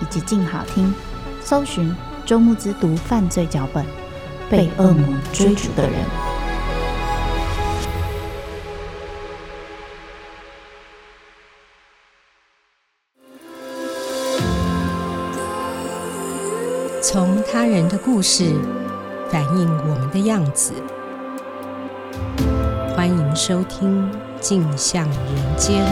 以及静好听，搜寻周慕姿读犯罪脚本，被恶魔追逐的人。从他人的故事反映我们的样子。欢迎收听《镜像人间》。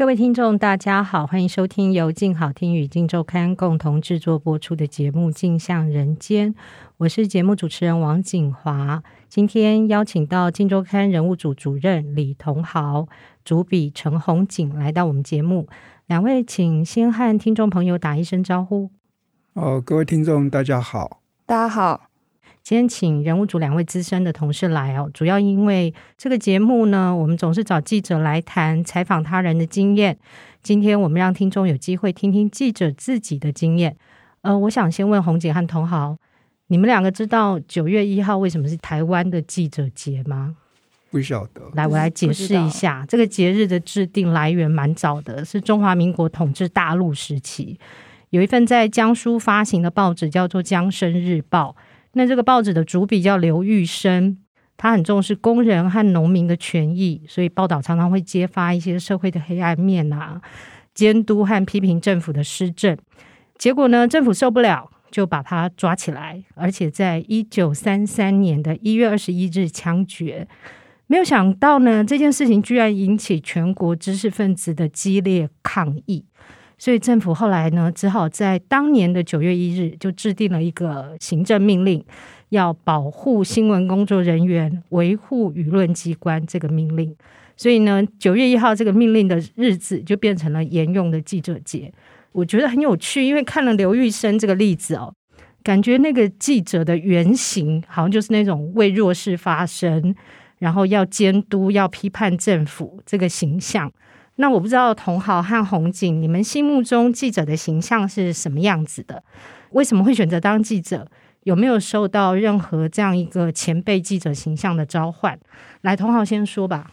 各位听众，大家好，欢迎收听由静好听与静周刊共同制作播出的节目《镜像人间》。我是节目主持人王景华。今天邀请到《静周刊》人物组主任李同豪、主笔陈红景来到我们节目。两位，请先和听众朋友打一声招呼。哦，各位听众，大家好，大家好。今天请人物组两位资深的同事来哦，主要因为这个节目呢，我们总是找记者来谈采访他人的经验。今天我们让听众有机会听听记者自己的经验。呃，我想先问红姐和同豪，你们两个知道九月一号为什么是台湾的记者节吗？不晓得，来，我来解释一下，这个节日的制定来源蛮早的，是中华民国统治大陆时期，有一份在江苏发行的报纸叫做《江生日报》，那这个报纸的主笔叫刘玉生，他很重视工人和农民的权益，所以报道常常会揭发一些社会的黑暗面啊，监督和批评政府的施政。结果呢，政府受不了，就把他抓起来，而且在一九三三年的一月二十一日枪决。没有想到呢，这件事情居然引起全国知识分子的激烈抗议，所以政府后来呢，只好在当年的九月一日就制定了一个行政命令，要保护新闻工作人员、维护舆论机关这个命令。所以呢，九月一号这个命令的日子就变成了沿用的记者节。我觉得很有趣，因为看了刘玉生这个例子哦，感觉那个记者的原型好像就是那种为弱势发声。然后要监督、要批判政府这个形象，那我不知道同豪和红景，你们心目中记者的形象是什么样子的？为什么会选择当记者？有没有受到任何这样一个前辈记者形象的召唤？来，同豪先说吧。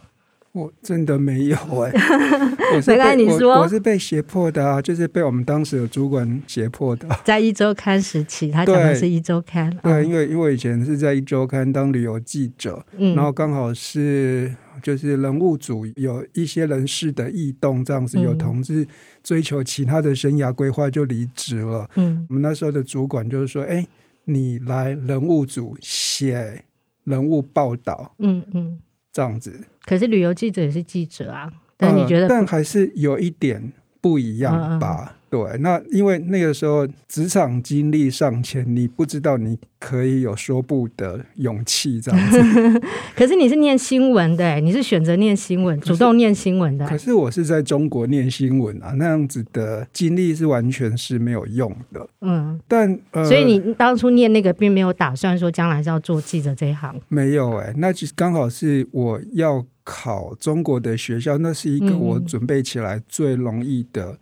我真的没有哎、欸，我是被你说我，我是被胁迫的啊，就是被我们当时的主管胁迫的。在一周刊时期，他讲的是一周刊。对，对，因为因为以前是在一周刊当旅游记者，嗯、然后刚好是就是人物组有一些人事的异动，这样子有同志追求其他的生涯规划就离职了。嗯，我们那时候的主管就是说，哎、欸，你来人物组写人物报道。嗯嗯。这样子，可是旅游记者也是记者啊，但你觉得、呃？但还是有一点不一样吧？对，那因为那个时候职场经历尚浅，你不知道你可以有说不的勇气这样子。可是你是念新闻的，你是选择念新闻，主动念新闻的。可是我是在中国念新闻啊，那样子的经历是完全是没有用的。嗯，但、呃、所以你当初念那个，并没有打算说将来是要做记者这一行。没有哎，那其实刚好是我要考中国的学校，那是一个我准备起来最容易的。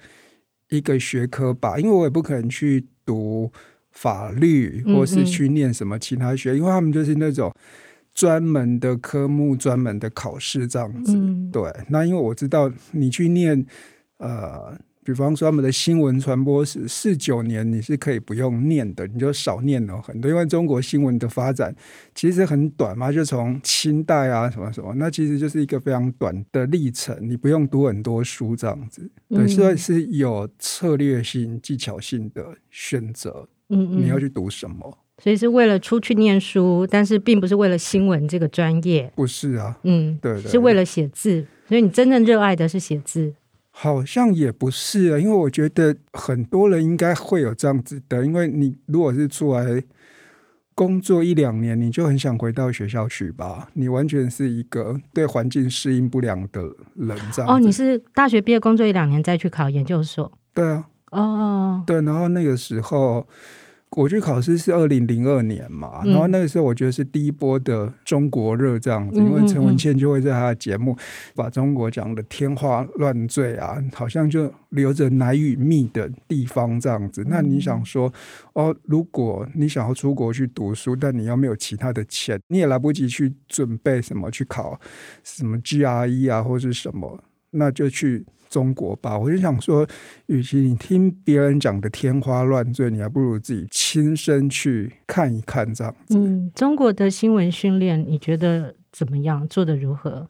一个学科吧，因为我也不可能去读法律，或是去念什么其他学，嗯嗯，因为他们就是那种专门的科目、专门的考试这样子。嗯、对，那因为我知道你去念呃比方说他们的新闻传播史四九年，你是可以不用念的，你就少念了很多。因为中国新闻的发展其实很短嘛，就从清代啊什么什么，那其实就是一个非常短的历程，你不用读很多书这样子。对，所以是有策略性、技巧性的选择。嗯嗯，你要去读什么？所以是为了出去念书，但是并不是为了新闻这个专业。不是啊，嗯，对，对，是为了写字。所以你真正热爱的是写字。好像也不是啊，因为我觉得很多人应该会有这样子的，因为你如果是出来工作一两年，你就很想回到学校去吧？你完全是一个对环境适应不良的人，这样。哦，你是大学毕业工作一两年再去考研究所？对啊。哦。对，然后那个时候。我去考试是二零零二年嘛，然后那个时候我觉得是第一波的中国热这样子，因为陈文茜就会在他的节目把中国讲的天花乱坠啊，好像就留着奶与蜜的地方这样子。那你想说，哦，如果你想要出国去读书，但你又没有其他的钱，你也来不及去准备什么去考什么 GRE 啊，或是什么，那就去。中国吧，我就想说，与其你听别人讲的天花乱坠，你还不如自己亲身去看一看这样子。嗯，中国的新闻训练你觉得怎么样？做得如何？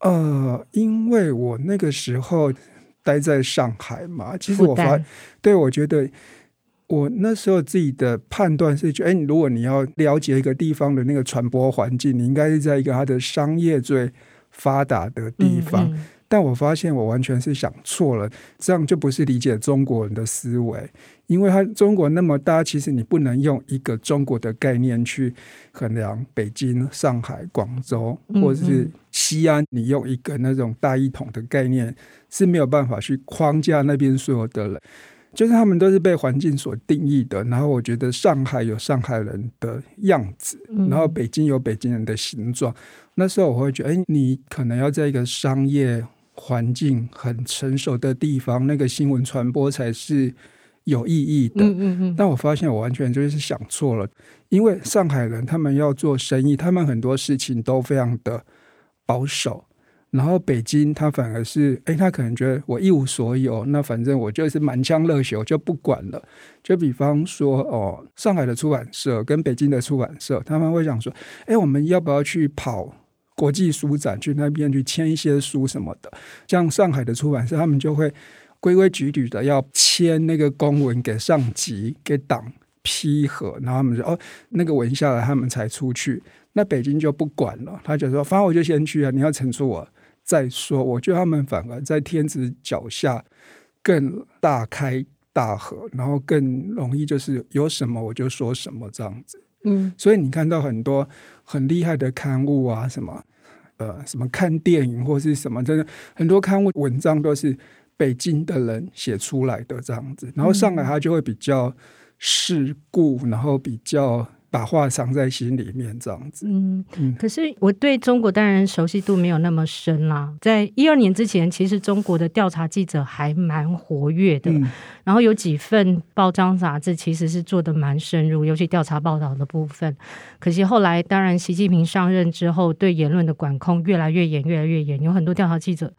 呃，因为我那个时候待在上海嘛，其实我发，对，我觉得我那时候自己的判断是觉得，哎，如果你要了解一个地方的那个传播环境，你应该是在一个它的商业最发达的地方。嗯嗯但我发现我完全是想错了，这样就不是理解中国人的思维，因为它中国那么大，其实你不能用一个中国的概念去衡量北京、上海、广州或者是西安，你用一个那种大一统的概念是没有办法去框架那边所有的人，就是他们都是被环境所定义的。然后我觉得上海有上海人的样子，然后北京有北京人的形状。那时候我会觉得，哎，你可能要在一个商业。环境很成熟的地方，那个新闻传播才是有意义的。嗯嗯嗯。但我发现我完全就是想错了，因为上海人他们要做生意，他们很多事情都非常的保守。然后北京他反而是，哎，他可能觉得我一无所有，那反正我就是满腔热血，我就不管了。就比方说，哦，上海的出版社跟北京的出版社，他们会想说，哎，我们要不要去跑？国际书展去那边去签一些书什么的，像上海的出版社，他们就会规规矩矩的要签那个公文给上级给党批核，然后他们说哦，那个文下来他们才出去。那北京就不管了，他就说反正我就先去啊，你要惩处我再说。我觉得他们反而在天子脚下更大开大合，然后更容易就是有什么我就说什么这样子。嗯，所以你看到很多很厉害的刊物啊，什么呃，什么看电影或是什么，真的很多刊物文章都是北京的人写出来的这样子，然后上来他就会比较世故，然后比较。把话藏在心里面，这样子。嗯嗯。可是我对中国当然熟悉度没有那么深啦。在一二年之前，其实中国的调查记者还蛮活跃的。嗯。然后有几份报章杂志其实是做得蛮深入，尤其调查报道的部分。可惜后来，当然习近平上任之后，对言论的管控越来越严，越来越严，有很多调查记者。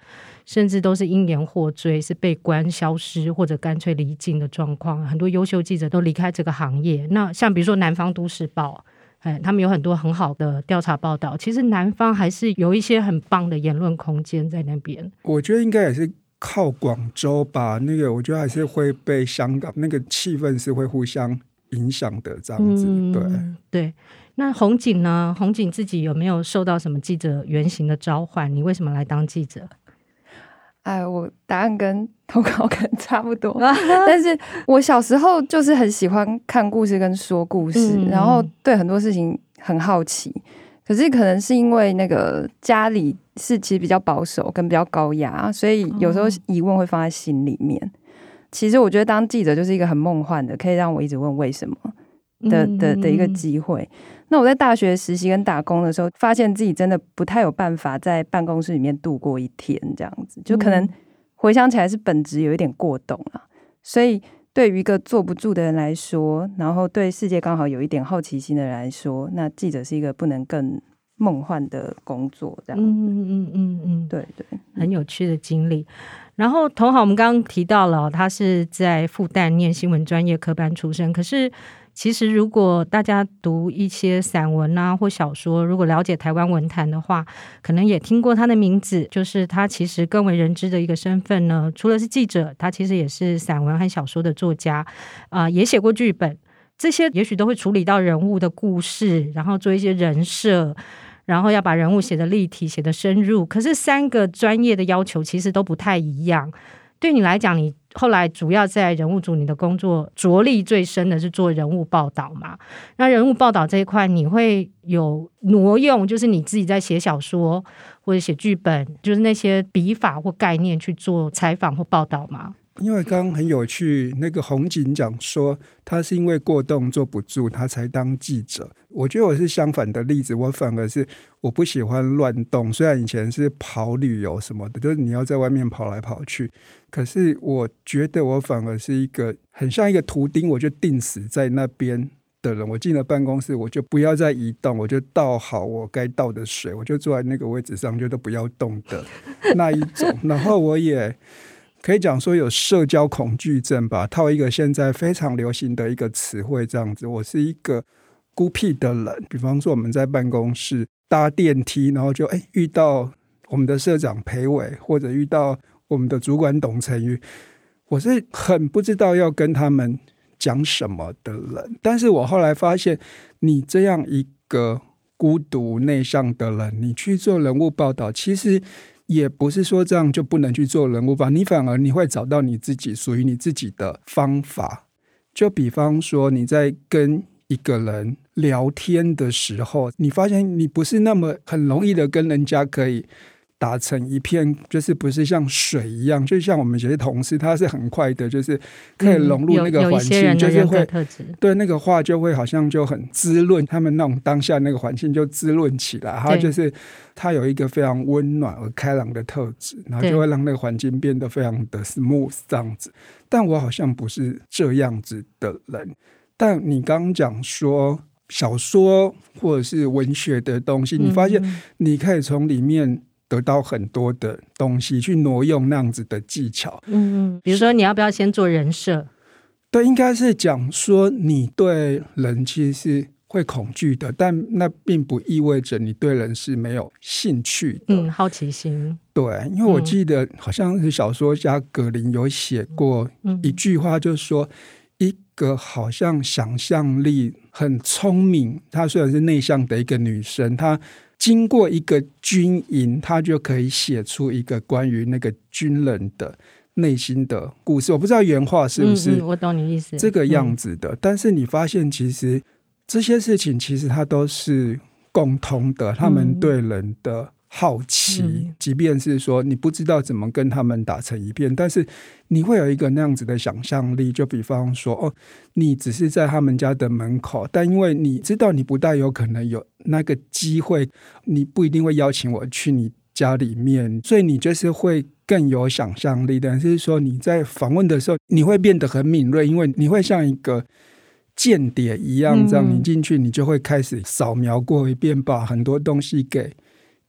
甚至都是因言获罪，是被关消失或者干脆离境的状况。很多优秀记者都离开这个行业。那像比如说《南方都市报》，哎，他们有很多很好的调查报道。其实南方还是有一些很棒的言论空间在那边。我觉得应该也是靠广州吧。那个我觉得还是会被香港那个气氛是会互相影响的这样子。嗯、对对。那红警呢？红警自己有没有受到什么记者原型的召唤？你为什么来当记者？哎，我答案跟投稿可能差不多，但是我小时候就是很喜欢看故事跟说故事，嗯、然后对很多事情很好奇。可是可能是因为那个家里是其实比较保守跟比较高压，所以有时候疑问会放在心里面。嗯、其实我觉得当记者就是一个很梦幻的，可以让我一直问为什么的的的一个机会。那我在大学实习跟打工的时候，发现自己真的不太有办法在办公室里面度过一天，这样子就可能回想起来是本职有一点过动了。所以对于一个坐不住的人来说，然后对世界刚好有一点好奇心的人来说，那记者是一个不能更梦幻的工作，这样。嗯嗯嗯嗯嗯，对对，很有趣的经历。然后同好，我们刚刚提到了，他是在复旦念新闻专业科班出身，可是。其实，如果大家读一些散文啊或小说，如果了解台湾文坛的话，可能也听过他的名字。就是他其实更为人知的一个身份呢，除了是记者，他其实也是散文和小说的作家，啊、也写过剧本。这些也许都会处理到人物的故事，然后做一些人设，然后要把人物写得立体、写得深入。可是三个专业的要求其实都不太一样。对你来讲，你后来主要在人物组，你的工作着力最深的是做人物报道嘛？那人物报道这一块，你会有挪用，就是你自己在写小说或者写剧本，就是那些笔法或概念去做采访或报道吗？因为刚刚很有趣，那个红警讲说他是因为过动坐不住，他才当记者。我觉得我是相反的例子，我反而是我不喜欢乱动。虽然以前是跑旅游什么的，就是你要在外面跑来跑去，可是我觉得我反而是一个很像一个图钉，我就定死在那边的人。我进了办公室，我就不要再移动，我就倒好我该倒的水，我就坐在那个位置上，就都不要动的那一种。然后我也。可以讲说有社交恐惧症吧，套一个现在非常流行的一个词汇，这样子。我是一个孤僻的人，比方说我们在办公室搭电梯，然后就哎遇到我们的社长裴伟，或者遇到我们的主管董成宇，我是很不知道要跟他们讲什么的人。但是我后来发现，你这样一个孤独内向的人，你去做人物报道，其实。也不是说这样就不能去做人物吧，你反而你会找到你自己属于你自己的方法。就比方说你在跟一个人聊天的时候，你发现你不是那么很容易的跟人家可以。打成一片，就是不是像水一样，就像我们有些同事，他是很快的，就是可以融入那个环境，就是会对那个话就会好像就很滋润，他们那种当下那个环境就滋润起来，然后就是他有一个非常温暖而开朗的特质，然后就会让那个环境变得非常的 smooth 这样子。但我好像不是这样子的人。但你刚刚讲说小说或者是文学的东西，你发现你可以从里面。得到很多的东西，去挪用那样子的技巧。嗯嗯，比如说你要不要先做人设？对，应该是讲说你对人其实是会恐惧的，但那并不意味着你对人是没有兴趣的。嗯，好奇心。对，因为我记得好像是小说家格林有写过一句话，就是说一个好像想象力很聪明，她虽然是内向的一个女生，她。经过一个军营，他就可以写出一个关于那个军人的内心的故事。我不知道原话是不是，我懂你意思，这个样子的。但是你发现，其实这些事情其实它都是共通的，他们对人的。好奇，嗯、即便是说你不知道怎么跟他们打成一片，但是你会有一个那样子的想象力。就比方说，哦，你只是在他们家的门口，但因为你知道你不大有可能有那个机会，你不一定会邀请我去你家里面，所以你就是会更有想象力。但是说你在访问的时候，你会变得很敏锐，因为你会像一个间谍一样，这样你进去，你就会开始扫描过一遍，把很多东西给。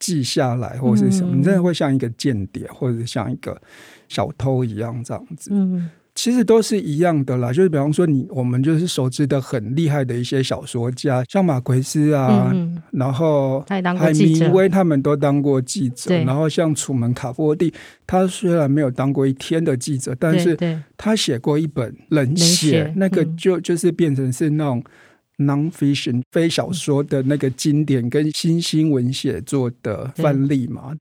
记下来，或是什么，你真的会像一个间谍，或者像一个小偷一样这样子。嗯，其实都是一样的啦。就是比方说，你我们就是熟知的很厉害的一些小说家，像马奎斯啊，嗯、然后海明威他们都当过记者。然后像楚门卡波蒂，他虽然没有当过一天的记者，但是他写过一本冷血，那个就就是变成是那种。Non-fiction 非小说的那个经典跟新新闻写作的范例嘛，对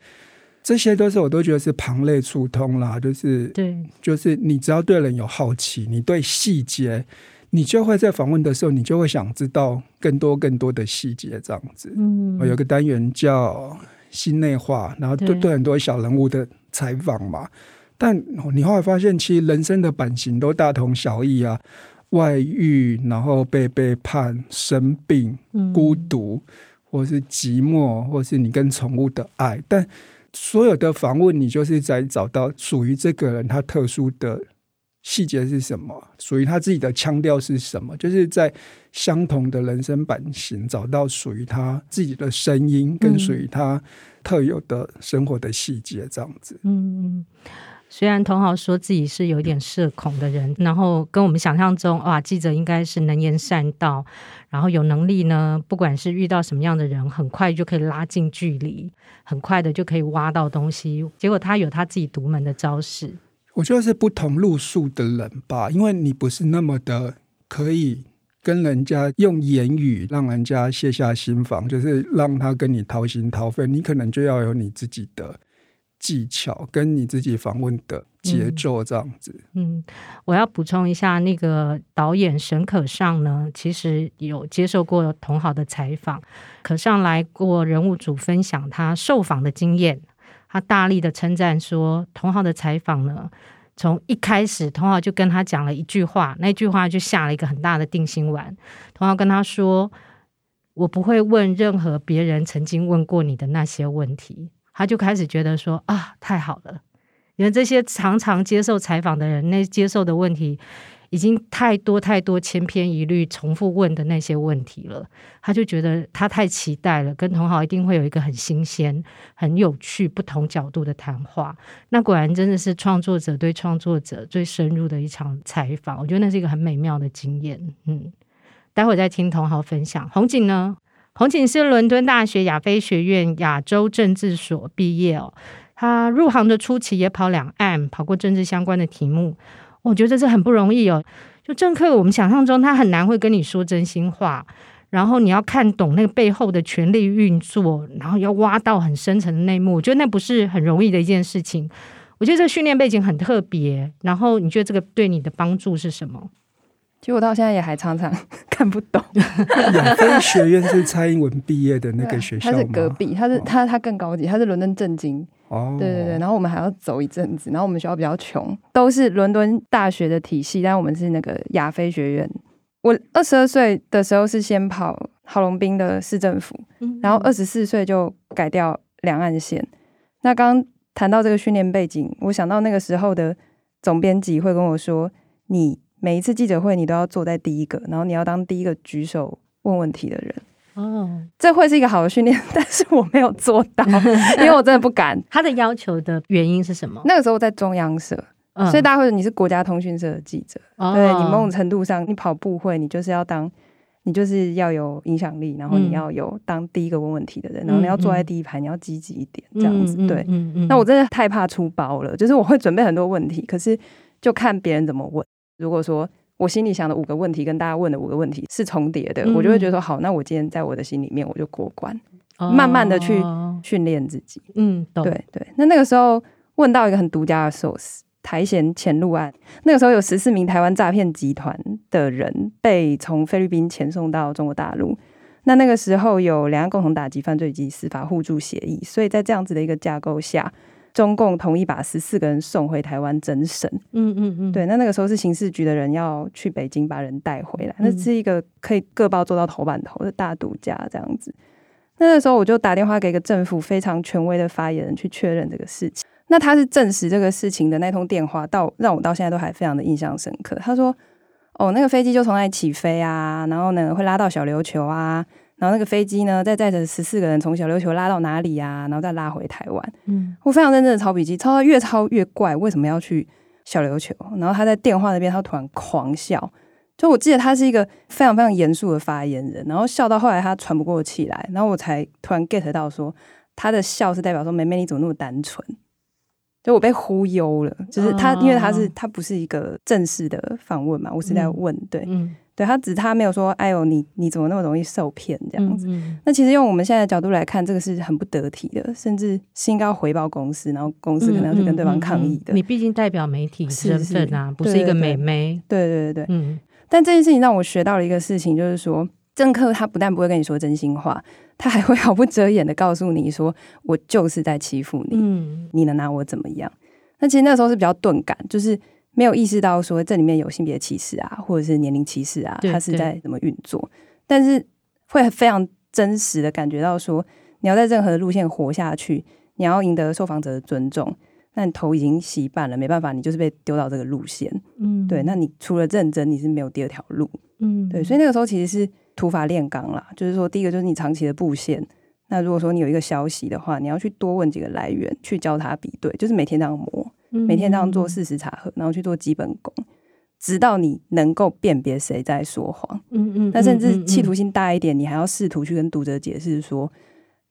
这些都是我都觉得是旁类触通啦，就是对，就是你只要对人有好奇，你对细节，你就会在访问的时候，你就会想知道更多更多的细节这样子。嗯，我有个单元叫心内话，然后对对。很多小人物的采访嘛，但你后来发现，其实人生的版型都大同小异啊。外遇，然后被背叛、生病、孤独，嗯、或是寂寞，或是你跟宠物的爱。但所有的访问，你就是在找到属于这个人他特殊的细节是什么，属于他自己的腔调是什么，就是在相同的人生版型找到属于他自己的声音，跟属于他特有的生活的细节，这样子。嗯。虽然桐豪说自己是有点社恐的人，然后跟我们想象中哇，记者应该是能言善道，然后有能力呢，不管是遇到什么样的人，很快就可以拉近距离，很快的就可以挖到东西。结果他有他自己独门的招式。我觉得是不同路数的人吧，因为你不是那么的可以跟人家用言语让人家卸下心防，就是让他跟你掏心掏肺，你可能就要有你自己的。技巧跟你自己访问的节奏这样子。嗯，我要补充一下，那个导演沈可尚呢，其实有接受过同好的采访，可尚来过人物组分享他受访的经验，他大力的称赞说，同好的采访呢，从一开始同好就跟他讲了一句话，那句话就下了一个很大的定心丸。同好跟他说：“我不会问任何别人曾经问过你的那些问题。”他就开始觉得说啊，太好了，因为这些常常接受采访的人，那接受的问题已经太多太多千篇一律、重复问的那些问题了。他就觉得他太期待了，跟桐豪一定会有一个很新鲜、很有趣、不同角度的谈话。那果然真的是创作者对创作者最深入的一场采访，我觉得那是一个很美妙的经验。嗯，待会再听同好分享。红景呢？红景是伦敦大学亚非学院亚洲政治所毕业哦。他入行的初期也跑两岸，跑过政治相关的题目。我觉得这很不容易哦。就政客，我们想象中他很难会跟你说真心话，然后你要看懂那个背后的权力运作，然后要挖到很深层的内幕。我觉得那不是很容易的一件事情。我觉得这训练背景很特别。然后你觉得这个对你的帮助是什么？其实我到现在也还常常 看不懂。亚非学院是蔡英文毕业的那个学校吗？他是隔壁，他是他他更高级，他是伦敦政经。哦，对对对，然后我们还要走一阵子，然后我们学校比较穷，都是伦敦大学的体系，但我们是那个亚非学院。我二十二岁的时候是先跑郝龙斌的市政府，然后二十四岁就改掉两岸线。那刚刚谈到这个训练背景，我想到那个时候的总编辑会跟我说：“你。”每一次记者会，你都要坐在第一个，然后你要当第一个举手问问题的人。哦，这会是一个好的训练，但是我没有做到，因为我真的不敢。他的要求的原因是什么？那个时候在中央社，嗯、所以大家会，你是国家通讯社的记者，哦、对，你某种程度上，你跑步会，你就是要当，你就是要有影响力，然后你要有当第一个问问题的人，嗯、然后你要坐在第一排，你要积极一点，这样子。嗯、对，嗯嗯、那我真的太怕出包了，就是我会准备很多问题，可是就看别人怎么问。如果说我心里想的五个问题跟大家问的五个问题是重叠的，嗯、我就会觉得说好，那我今天在我的心里面我就过关，哦、慢慢的去训练自己。嗯，对对。那那个时候问到一个很独家的 source，台嫌潜入案，那个时候有十四名台湾诈骗集团的人被从菲律宾遣送到中国大陆。那那个时候有两岸共同打击犯罪及司法互助协议，所以在这样子的一个架构下。中共同意把十四个人送回台湾整审。嗯嗯嗯，对，那那个时候是刑事局的人要去北京把人带回来，嗯、那是一个可以各报做到头版头的大独家这样子。那那个时候我就打电话给一个政府非常权威的发言人去确认这个事情。那他是证实这个事情的那通电话，到让我到现在都还非常的印象深刻。他说：“哦，那个飞机就从那里起飞啊，然后呢会拉到小琉球啊。”然后那个飞机呢，再载着十四个人从小琉球拉到哪里呀、啊？然后再拉回台湾。嗯，我非常认真的抄笔记，抄到越抄越怪，为什么要去小琉球？然后他在电话那边，他突然狂笑。就我记得他是一个非常非常严肃的发言人，然后笑到后来他喘不过气来，然后我才突然 get 到说，他的笑是代表说，妹妹你怎么那么单纯？就我被忽悠了，就是他，哦、因为他是他不是一个正式的访问嘛，我是在问，嗯、对。嗯对，他只他没有说，哎呦，你你怎么那么容易受骗这样子？嗯嗯、那其实用我们现在的角度来看，这个是很不得体的，甚至是应该要回报公司，然后公司可能要去跟对方抗议的。你毕竟代表媒体身份啊，是是不是一个美眉。对对对对，嗯。但这件事情让我学到了一个事情，就是说，政客他不但不会跟你说真心话，他还会毫不遮掩的告诉你说，我就是在欺负你，嗯、你能拿我怎么样？那其实那个时候是比较钝感，就是。没有意识到说这里面有性别歧视啊，或者是年龄歧视啊，它是在怎么运作？但是会非常真实的感觉到说，你要在任何的路线活下去，你要赢得受访者的尊重，那你头已经洗一半了，没办法，你就是被丢到这个路线。嗯，对，那你除了认真，你是没有第二条路。嗯，对，所以那个时候其实是土法炼钢啦，就是说，第一个就是你长期的布线。那如果说你有一个消息的话，你要去多问几个来源，去教他比对，就是每天这样磨，每天这样做事实查核，然后去做基本功，直到你能够辨别谁在说谎。嗯嗯，那甚至企图心大一点，你还要试图去跟读者解释说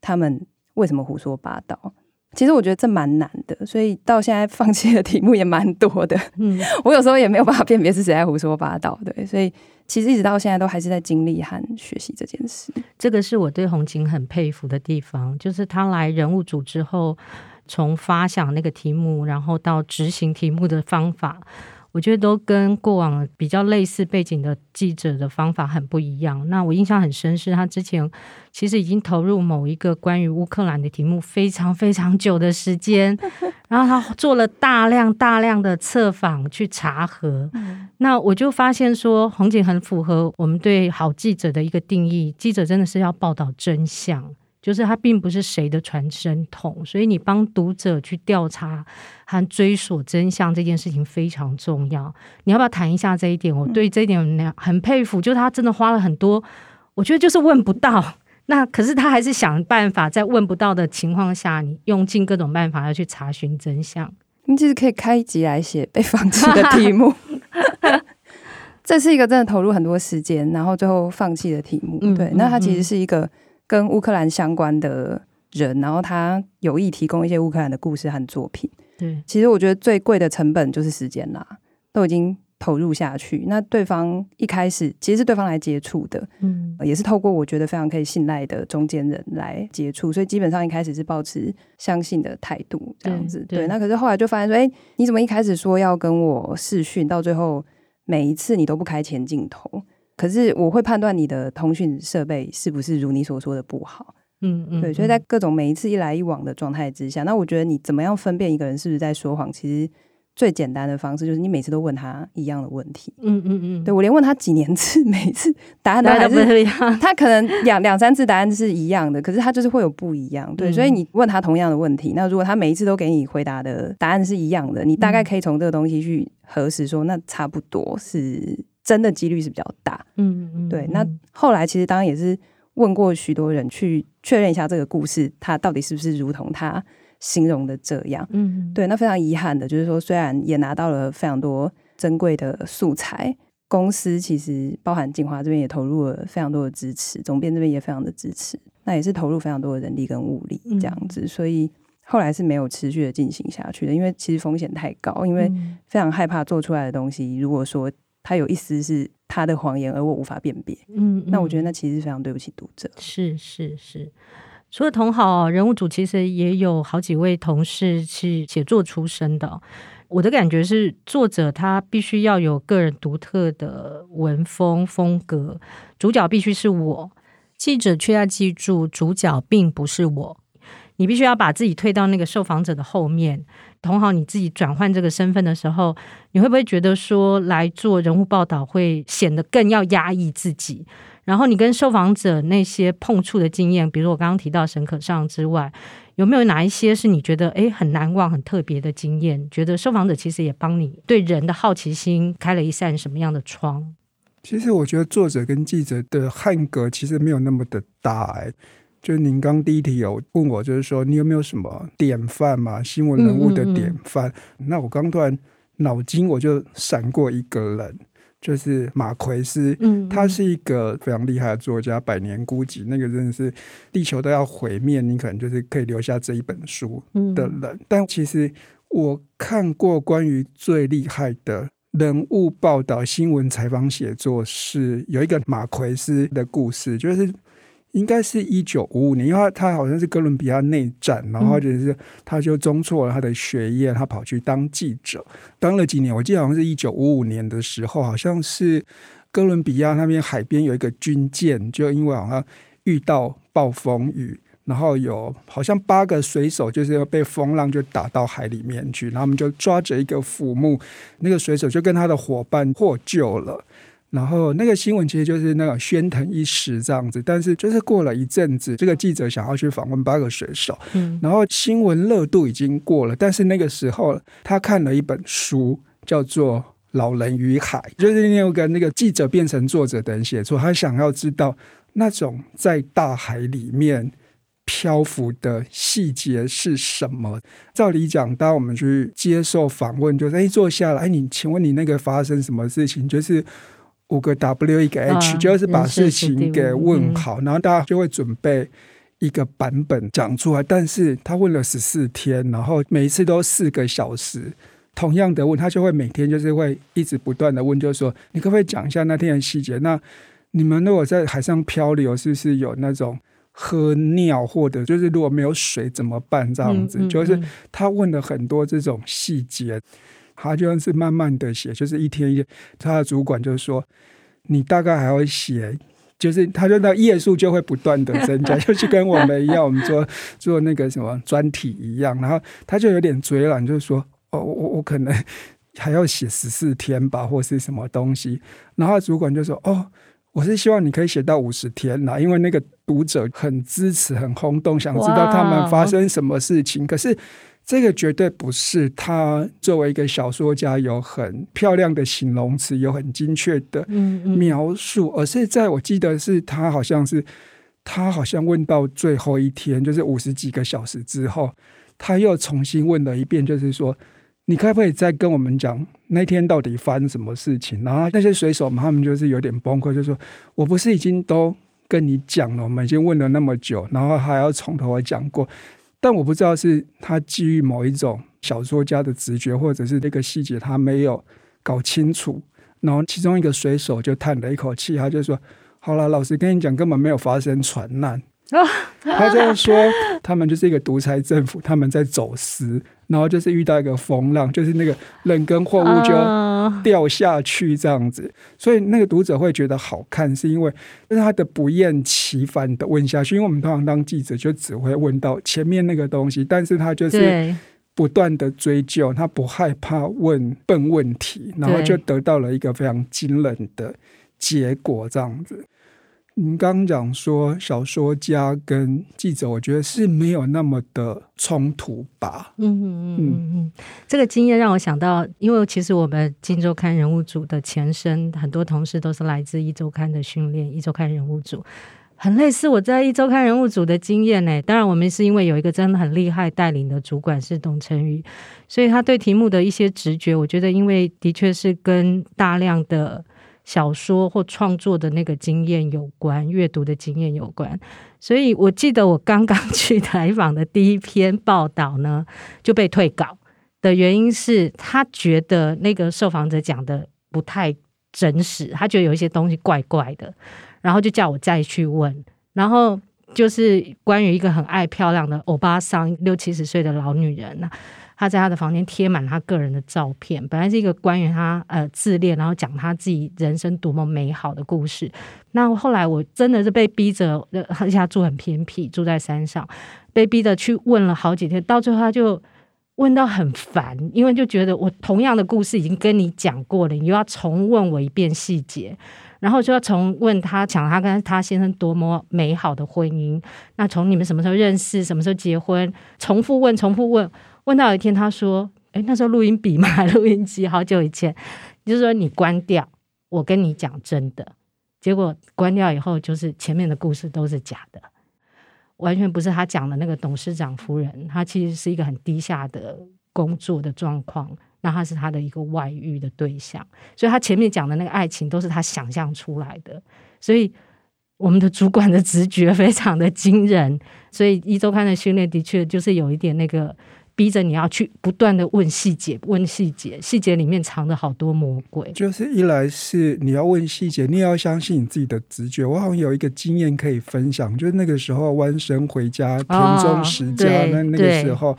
他们为什么胡说八道。其实我觉得这蛮难的，所以到现在放弃的题目也蛮多的。嗯，我有时候也没有办法辨别是谁在胡说八道。对，所以。其实一直到现在都还是在经历和学习这件事。这个是我对宏景很佩服的地方，就是他来人物组之后，从发想那个题目，然后到执行题目的方法。我觉得都跟过往比较类似背景的记者的方法很不一样。那我印象很深是他之前其实已经投入某一个关于乌克兰的题目非常非常久的时间，然后他做了大量大量的测访去查核。那我就发现说，红景很符合我们对好记者的一个定义，记者真的是要报道真相。就是它并不是谁的传声筒，所以你帮读者去调查和追索真相这件事情非常重要。你要不要谈一下这一点？我对这一点很佩服，就是他真的花了很多，我觉得就是问不到，那可是他还是想办法在问不到的情况下，你用尽各种办法要去查询真相。你其实可以开一集来写被放弃的题目，这是一个真的投入很多时间，然后最后放弃的题目。对，嗯、那它其实是一个。跟乌克兰相关的人，然后他有意提供一些乌克兰的故事和作品。对，其实我觉得最贵的成本就是时间啦，都已经投入下去。那对方一开始其实是对方来接触的，嗯，也是透过我觉得非常可以信赖的中间人来接触，所以基本上一开始是保持相信的态度这样子。对，对对，那可是后来就发现说，哎，你怎么一开始说要跟我试训，到最后每一次你都不开前镜头？可是我会判断你的通讯设备是不是如你所说的不好，嗯嗯，对，所以在各种每一次一来一往的状态之下，那我觉得你怎么样分辨一个人是不是在说谎？其实最简单的方式就是你每次都问他一样的问题，嗯嗯嗯，对，我连问他几年次，每次答案都还是一样，他可能两两三次答案是一样的，可是他就是会有不一样，对，所以你问他同样的问题，那如果他每一次都给你回答的答案是一样的，你大概可以从这个东西去核实说，那差不多是。真的几率是比较大，嗯嗯，对。那后来其实当然也是问过许多人去确认一下这个故事，它到底是不是如同他形容的这样，嗯，对。那非常遗憾的就是说，虽然也拿到了非常多珍贵的素材，公司其实包含进华这边也投入了非常多的支持，总编这边也非常的支持，那也是投入非常多的人力跟物力这样子，所以后来是没有持续的进行下去的，因为其实风险太高，因为非常害怕做出来的东西，如果说。他有一丝是他的谎言，而我无法辨别。嗯，嗯，那我觉得那其实是非常对不起读者。是是是，除了同好人物组，其实也有好几位同事是写作出身的。我的感觉是，作者他必须要有个人独特的文风风格，主角必须是我，记者却要记住主角并不是我。你必须要把自己推到那个受访者的后面。同好，你自己转换这个身份的时候，你会不会觉得说来做人物报道会显得更要压抑自己？然后你跟受访者那些碰触的经验，比如我刚刚提到沈可尚之外，有没有哪一些是你觉得诶很难忘、很特别的经验？觉得受访者其实也帮你对人的好奇心开了一扇什么样的窗？其实我觉得作者跟记者的汉格其实没有那么的大。就是您刚第一题有问我，就是说你有没有什么典范嘛？新闻人物的典范。嗯嗯嗯，那我刚突然脑筋我就闪过一个人，就是马奎斯。嗯，嗯，他是一个非常厉害的作家，百年孤寂。那个真的是地球都要毁灭，你可能就是可以留下这一本书的人。嗯、但其实我看过关于最厉害的人物报道、新闻采访写作，是有一个马奎斯的故事，就是。应该是一九五五年，因为他他好像是哥伦比亚内战，然后就是他就中辍了他的学业，他跑去当记者，当了几年。我记得好像是一九五五年的时候，好像是哥伦比亚那边海边有一个军舰，就因为好像遇到暴风雨，然后有好像八个水手就是要被风浪就打到海里面去，然后我们就抓着一个浮木，那个水手就跟他的伙伴获救了。然后那个新闻其实就是那种喧腾一时这样子，但是就是过了一阵子，这个记者想要去访问八个水手，嗯，然后新闻热度已经过了，但是那个时候他看了一本书，叫做《老人与海》，就是那个那个记者变成作者的人写作，他想要知道那种在大海里面漂浮的细节是什么。照理讲，当我们去接受访问，就是哎坐下来，哎你请问你那个发生什么事情？就是。五个 W 一个 H，、啊、就是把事情给问好，嗯、然后大家就会准备一个版本讲出来。但是他问了十四天，然后每一次都四个小时，同样的问，他就会每天就是会一直不断的问，就是说你可不可以讲一下那天的细节？那你们如果在海上漂流，是不是有那种喝尿或者就是如果没有水怎么办？这样子，嗯嗯嗯、就是他问了很多这种细节。他就是慢慢的写，就是一天一天。他的主管就说：“你大概还要写，就是他就那页数就会不断的增加，就是跟我们一样，我们做做那个什么专题一样。”然后他就有点嘴软，就是说：“哦，我我可能还要写十四天吧，或是什么东西。”然后主管就说：“哦，我是希望你可以写到五十天啦，因为那个读者很支持，很轰动，想知道他们发生什么事情。”可是。这个绝对不是他作为一个小说家有很漂亮的形容词，有很精确的描述，而是在我记得是他好像是他好像问到最后一天，就是五十几个小时之后，他又重新问了一遍，就是说你可不可以再跟我们讲那天到底发生什么事情？然后那些水手们他们就是有点崩溃，就说我不是已经都跟你讲了，我们已经问了那么久，然后还要从头讲过。但我不知道是他基于某一种小说家的直觉，或者是这个细节他没有搞清楚，然后其中一个水手就叹了一口气，他就说：“好了，老实跟你讲，根本没有发生船难。”他就说，他们就是一个独裁政府，他们在走私，然后就是遇到一个风浪，就是那个人跟货物就掉下去这样子，所以那个读者会觉得好看，是因为就是他的不厌其烦的问下去，因为我们通常当记者就只会问到前面那个东西，但是他就是不断的追究，他不害怕问笨问题，然后就得到了一个非常惊人的结果这样子。您刚讲说小说家跟记者，我觉得是没有那么的冲突吧？嗯嗯嗯嗯嗯，这个经验让我想到，因为其实我们金周刊人物组的前身，很多同事都是来自一周刊的训练，一周刊人物组很类似我在一周刊人物组的经验呢。当然，我们是因为有一个真的很厉害带领的主管是董成宇，所以他对题目的一些直觉，我觉得因为的确是跟大量的。小说或创作的那个经验有关，阅读的经验有关，所以我记得我刚刚 去采访的第一篇报道呢，就被退稿的原因是他觉得那个受访者讲的不太真实，他觉得有一些东西怪怪的，然后就叫我再去问，然后就是关于一个很爱漂亮的欧巴桑，六七十岁的老女人。他在他的房间贴满他个人的照片，本来是一个关于他呃自恋，然后讲他自己人生多么美好的故事。那后来我真的是被逼着，而且他住很偏僻，住在山上，被逼着去问了好几天，到最后他就问到很烦，因为就觉得我同样的故事已经跟你讲过了，你又要重问我一遍细节，然后就要重问他讲他跟他先生多么美好的婚姻，那从你们什么时候认识，什么时候结婚，重复问，重复问。问到有一天，他说：“诶，那时候录音笔嘛，录音机好久以前，就是说你关掉，我跟你讲真的。结果关掉以后，就是前面的故事都是假的，完全不是他讲的那个董事长夫人。他其实是一个很低下的工作的状况，那他是他的一个外遇的对象，所以他前面讲的那个爱情都是他想象出来的。所以我们的主管的直觉非常的惊人，所以一周刊的训练的确就是有一点那个。”逼着你要去不断的问细节，问细节，细节里面藏着好多魔鬼。就是一来是你要问细节，你也要相信你自己的直觉。我好像有一个经验可以分享，就是那个时候弯身回家，田中实家，那、哦、那个时候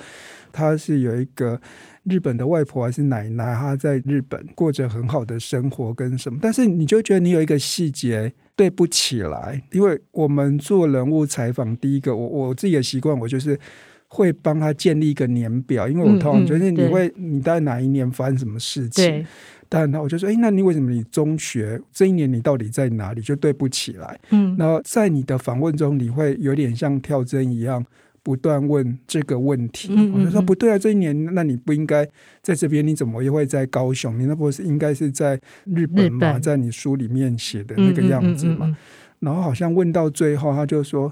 他是有一个日本的外婆还是奶奶，她在日本过着很好的生活跟什么，但是你就觉得你有一个细节对不起来，因为我们做人物采访，第一个我我自己的习惯，我就是。会帮他建立一个年表，因为我通常就是你会、你在哪一年发生什么事情，但我就说，哎，那你为什么你中学这一年你到底在哪里就对不起来？嗯，然后在你的访问中，你会有点像跳针一样。不断问这个问题，嗯嗯嗯，我就说不对啊，这一年那你不应该在这边，你怎么又会在高雄？你那不是应该是在日本嘛？本在你书里面写的那个样子嘛？然后好像问到最后，他就说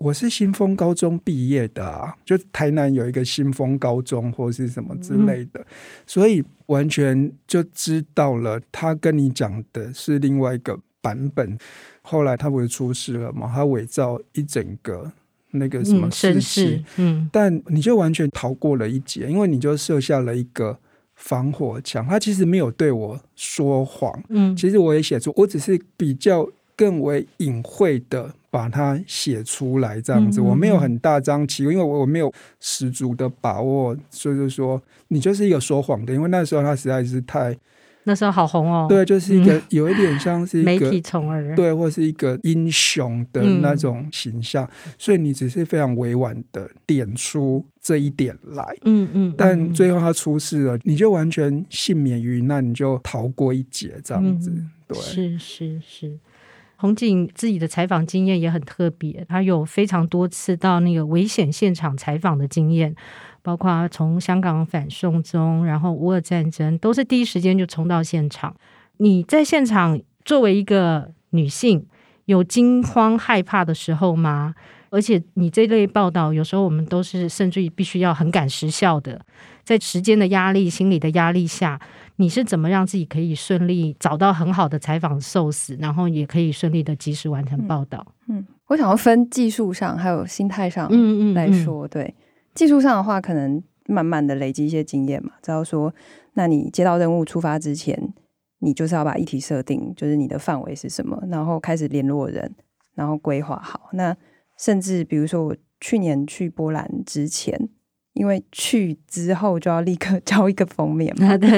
我是新丰高中毕业的啊，就台南有一个新丰高中或是什么之类的，嗯、所以完全就知道了，他跟你讲的是另外一个版本。后来他不是出事了嘛？他伪造一整个。那个什么事情，嗯，但你就完全逃过了一劫，因为你就设下了一个防火墙。他其实没有对我说谎，嗯，其实我也写出，我只是比较更为隐晦的把它写出来，这样子，我没有很大张旗，因为我我没有十足的把握，所以就说你就是一个说谎的，因为那时候他实在是太。那时候好红哦，对，就是一个有一点像是一 个媒体宠儿，对，或是一个英雄的那种形象，嗯、所以你只是非常委婉的点出这一点来，嗯嗯，嗯但最后他出事了，你就完全幸免于难，你就逃过一劫，这样子，嗯、对，是是是，宏景自己的采访经验也很特别，他有非常多次到那个危险现场采访的经验。包括从香港反送中，然后乌俄战争，都是第一时间就冲到现场。你在现场作为一个女性，有惊慌害怕的时候吗？而且你这类报道，有时候我们都是甚至于必须要很赶时效的，在时间的压力、心理的压力下，你是怎么让自己可以顺利找到很好的采访 source，然后也可以顺利的及时完成报道？嗯，嗯，我想要分技术上还有心态上，嗯嗯来说，对。技术上的话，可能慢慢的累积一些经验嘛，知道说，那你接到任务出发之前，你就是要把议题设定，就是你的范围是什么，然后开始联络人，然后规划好。那甚至比如说，我去年去波兰之前。因为去之后就要立刻 交一个封面嘛，对，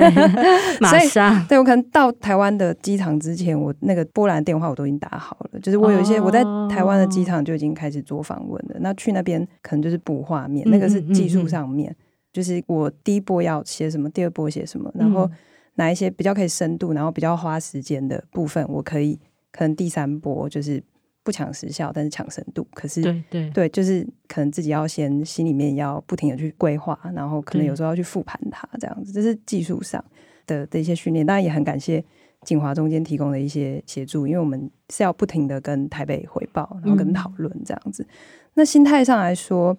马上。对，我可能到台湾的机场之前，我那个波兰电话我都已经打好了，就是我有一些我在台湾的机场就已经开始做访问了。那去那边可能就是补画面，那个是技术上面，就是我第一波要写什么，第二波写什么，然后哪一些比较可以深度，然后比较花时间的部分，我可以可能第三波就是。不抢时效，但是抢深度。可是，对对对，就是可能自己要先心里面要不停的去规划，然后可能有时候要去复盘它，这样子。这是技术上的的一些训练。当然也很感谢景华中间提供的一些协助，因为我们是要不停的跟台北回报，然后跟讨论这样子。嗯、那心态上来说，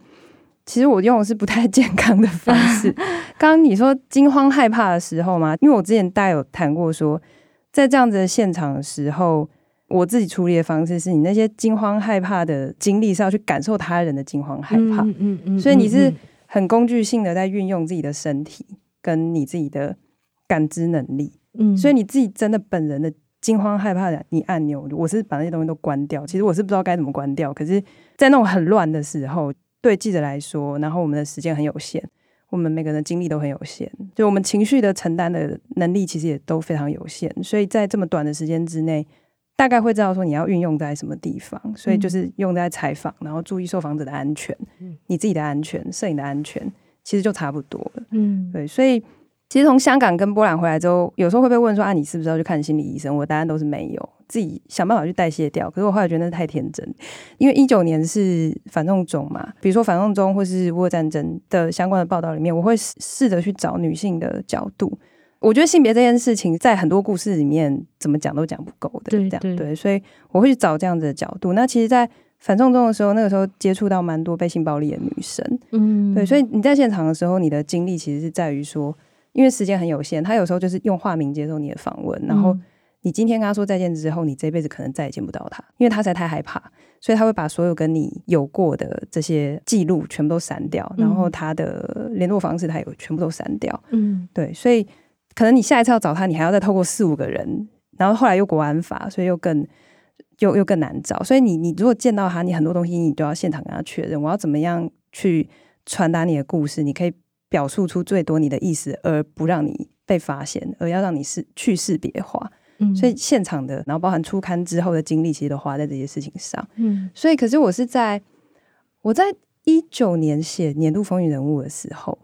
其实我用的是不太健康的方式。刚刚你说惊慌害怕的时候嘛，因为我之前大概有谈过说，在这样子的现场的时候。我自己处理的方式是你那些惊慌害怕的经历是要去感受他人的惊慌害怕，嗯嗯嗯、所以你是很工具性的在运用自己的身体跟你自己的感知能力，嗯、所以你自己真的本人的惊慌害怕的，你按钮，我是把那些东西都关掉。其实我是不知道该怎么关掉，可是，在那种很乱的时候，对记者来说，然后我们的时间很有限，我们每个人的精力都很有限，就我们情绪的承担的能力其实也都非常有限，所以在这么短的时间之内。大概会知道说你要运用在什么地方，所以就是用在采访，然后注意受访者的安全，嗯、你自己的安全，摄影的安全，其实就差不多了。嗯，对，所以其实从香港跟波兰回来之后，有时候会被问说啊，你是不是要去看心理医生？我答案都是没有，自己想办法去代谢掉。可是我后来觉得那是太天真，因为一九年是反送中嘛，比如说反送中或是乌俄战争的相关的报道里面，我会试着去找女性的角度。我觉得性别这件事情在很多故事里面怎么讲都讲不够的，对这样对，所以我会去找这样子的角度。那其实，在反送中的时候，那个时候接触到蛮多被性暴力的女生，嗯，对，所以你在现场的时候，你的经历其实是在于说，因为时间很有限，他有时候就是用化名接受你的访问，然后你今天跟他说再见之后，你这辈子可能再也见不到他，因为他实在太害怕，所以他会把所有跟你有过的这些记录全部都删掉，然后他的联络方式他也全部都删掉，嗯，对，所以。可能你下一次要找他，你还要再透过四五个人，然后后来又国安法，所以又更又又更难找。所以你你如果见到他，你很多东西你都要现场跟他确认。我要怎么样去传达你的故事？你可以表述出最多你的意思，而不让你被发现，而要让你是去识别化。嗯，所以现场的，然后包含出刊之后的精力，其实都花在这些事情上。嗯，所以可是我是在我在一九年写年度风云人物的时候。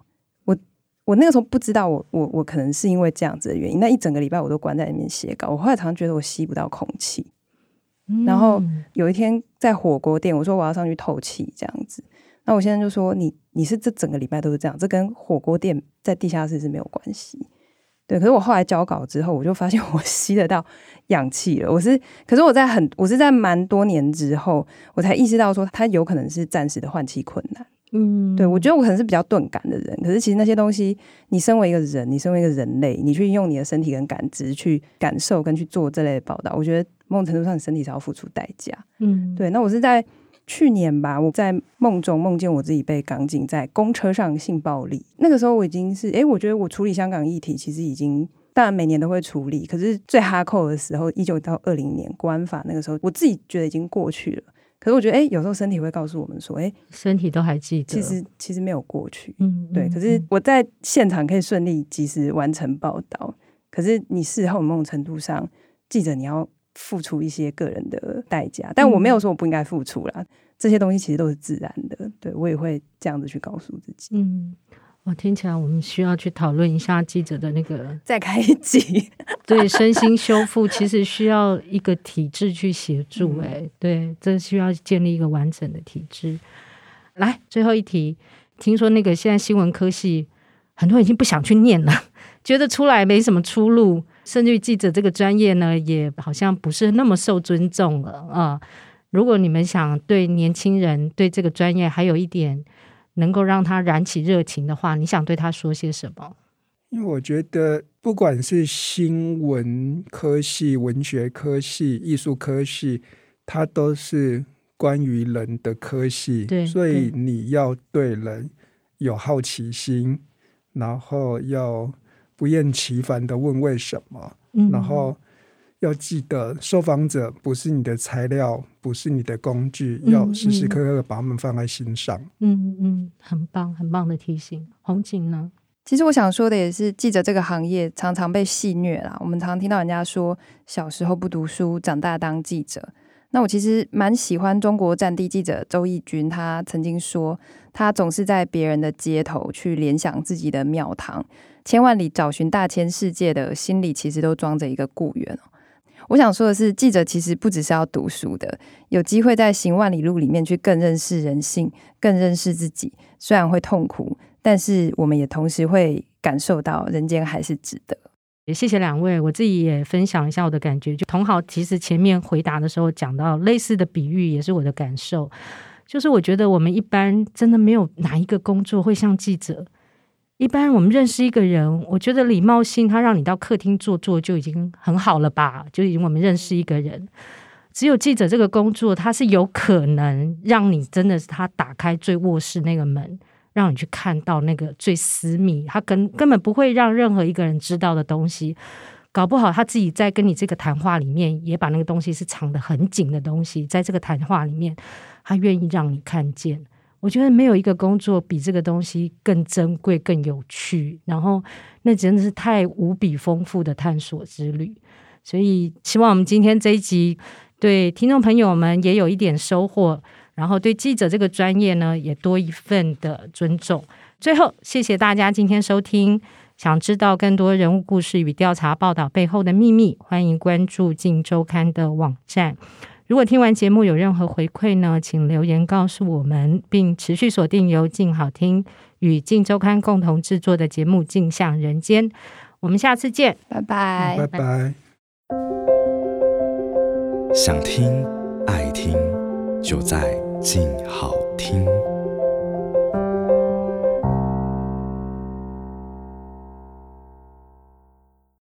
我那个时候不知道我，我我我可能是因为这样子的原因，那一整个礼拜我都关在里面写稿。我后来常常觉得我吸不到空气，嗯、然后有一天在火锅店，我说我要上去透气，这样子。那我现在就说你你是这整个礼拜都是这样，这跟火锅店在地下室是没有关系。对，可是我后来交稿之后，我就发现我 吸得到氧气了。我是，可是我在很，我是在蛮多年之后，我才意识到说，它有可能是暂时的换气困难。嗯，对，我觉得我可能是比较钝感的人，可是其实那些东西，你身为一个人，你身为一个人类，你去用你的身体跟感知去感受跟去做这类的报道，我觉得某种程度上，你身体是要付出代价。嗯，对。那我是在去年吧，我在梦中梦见我自己被港警在公车上性暴力，那个时候我已经是，哎，我觉得我处理香港议题其实已经，当然每年都会处理，可是最哈扣的时候，一九到二零年国安法那个时候，我自己觉得已经过去了。可是我觉得，哎、欸，有时候身体会告诉我们说，哎、欸，身体都还记得，其实其实没有过去，嗯，对。可是我在现场可以顺利及时完成报道，可是你事后某种程度上，记者你要付出一些个人的代价，但我没有说我不应该付出啦，嗯、这些东西其实都是自然的，对，我也会这样子去告诉自己，嗯。我听起来，我们需要去讨论一下记者的那个 再开一集。对，身心修复其实需要一个体制去协助。哎，对，这需要建立一个完整的体制。来，最后一题，听说那个现在新闻科系很多人已经不想去念了，觉得出来没什么出路，甚至于记者这个专业呢，也好像不是那么受尊重了啊。如果你们想对年轻人对这个专业还有一点。能够让他燃起热情的话，你想对他说些什么？因为我觉得，不管是新闻科系、文学科系、艺术科系，它都是关于人的科系。对，所以你要对人有好奇心，然后要不厌其烦的问为什么，嗯、然后。要记得，受访者不是你的材料，不是你的工具，嗯、要时时刻刻把他们放在心上。嗯嗯，很棒，很棒的提醒。红景呢？其实我想说的也是，记者这个行业常常被戏虐啦。我们常常听到人家说，小时候不读书，长大当记者。那我其实蛮喜欢中国战地记者周轶君，他曾经说，他总是在别人的街头去联想自己的庙堂，千万里找寻大千世界的心里，其实都装着一个故园。我想说的是，记者其实不只是要读书的，有机会在行万里路里面去更认识人性，更认识自己。虽然会痛苦，但是我们也同时会感受到人间还是值得。也谢谢两位，我自己也分享一下我的感觉。就同好，其实前面回答的时候讲到类似的比喻，也是我的感受。就是我觉得我们一般真的没有哪一个工作会像记者。一般我们认识一个人，我觉得礼貌性他让你到客厅坐坐就已经很好了吧？就已经我们认识一个人。只有记者这个工作，他是有可能让你真的是他打开最卧室那个门，让你去看到那个最私密，他根根本不会让任何一个人知道的东西。搞不好他自己在跟你这个谈话里面，也把那个东西是藏得很紧的东西，在这个谈话里面，他愿意让你看见。我觉得没有一个工作比这个东西更珍贵、更有趣，然后那真的是太无比丰富的探索之旅。所以希望我们今天这一集对听众朋友们也有一点收获，然后对记者这个专业呢也多一份的尊重。最后，谢谢大家今天收听。想知道更多人物故事与调查报道背后的秘密，欢迎关注《镜周刊》的网站。如果听完节目有任何回馈呢，请留言告诉我们，并持续锁定由静好听与静周刊共同制作的节目《镜像人间》。我们下次见，拜拜，拜拜。想听爱听，就在静好听。